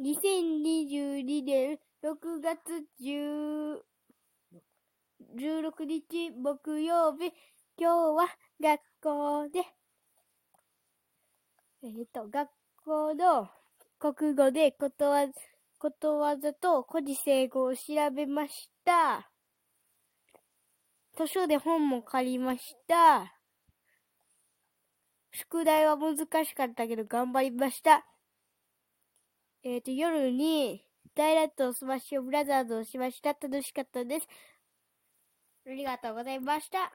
2022年6月10 16日木曜日、今日は学校で、えっ、と、学校の国語でことわことわざと古事成語を調べました。図書で本も借りました。宿題は難しかったけど頑張りました。えっ、と、夜に、ダイラットスマッシュブラザーズをしました。楽しかったです。ありがとうございました。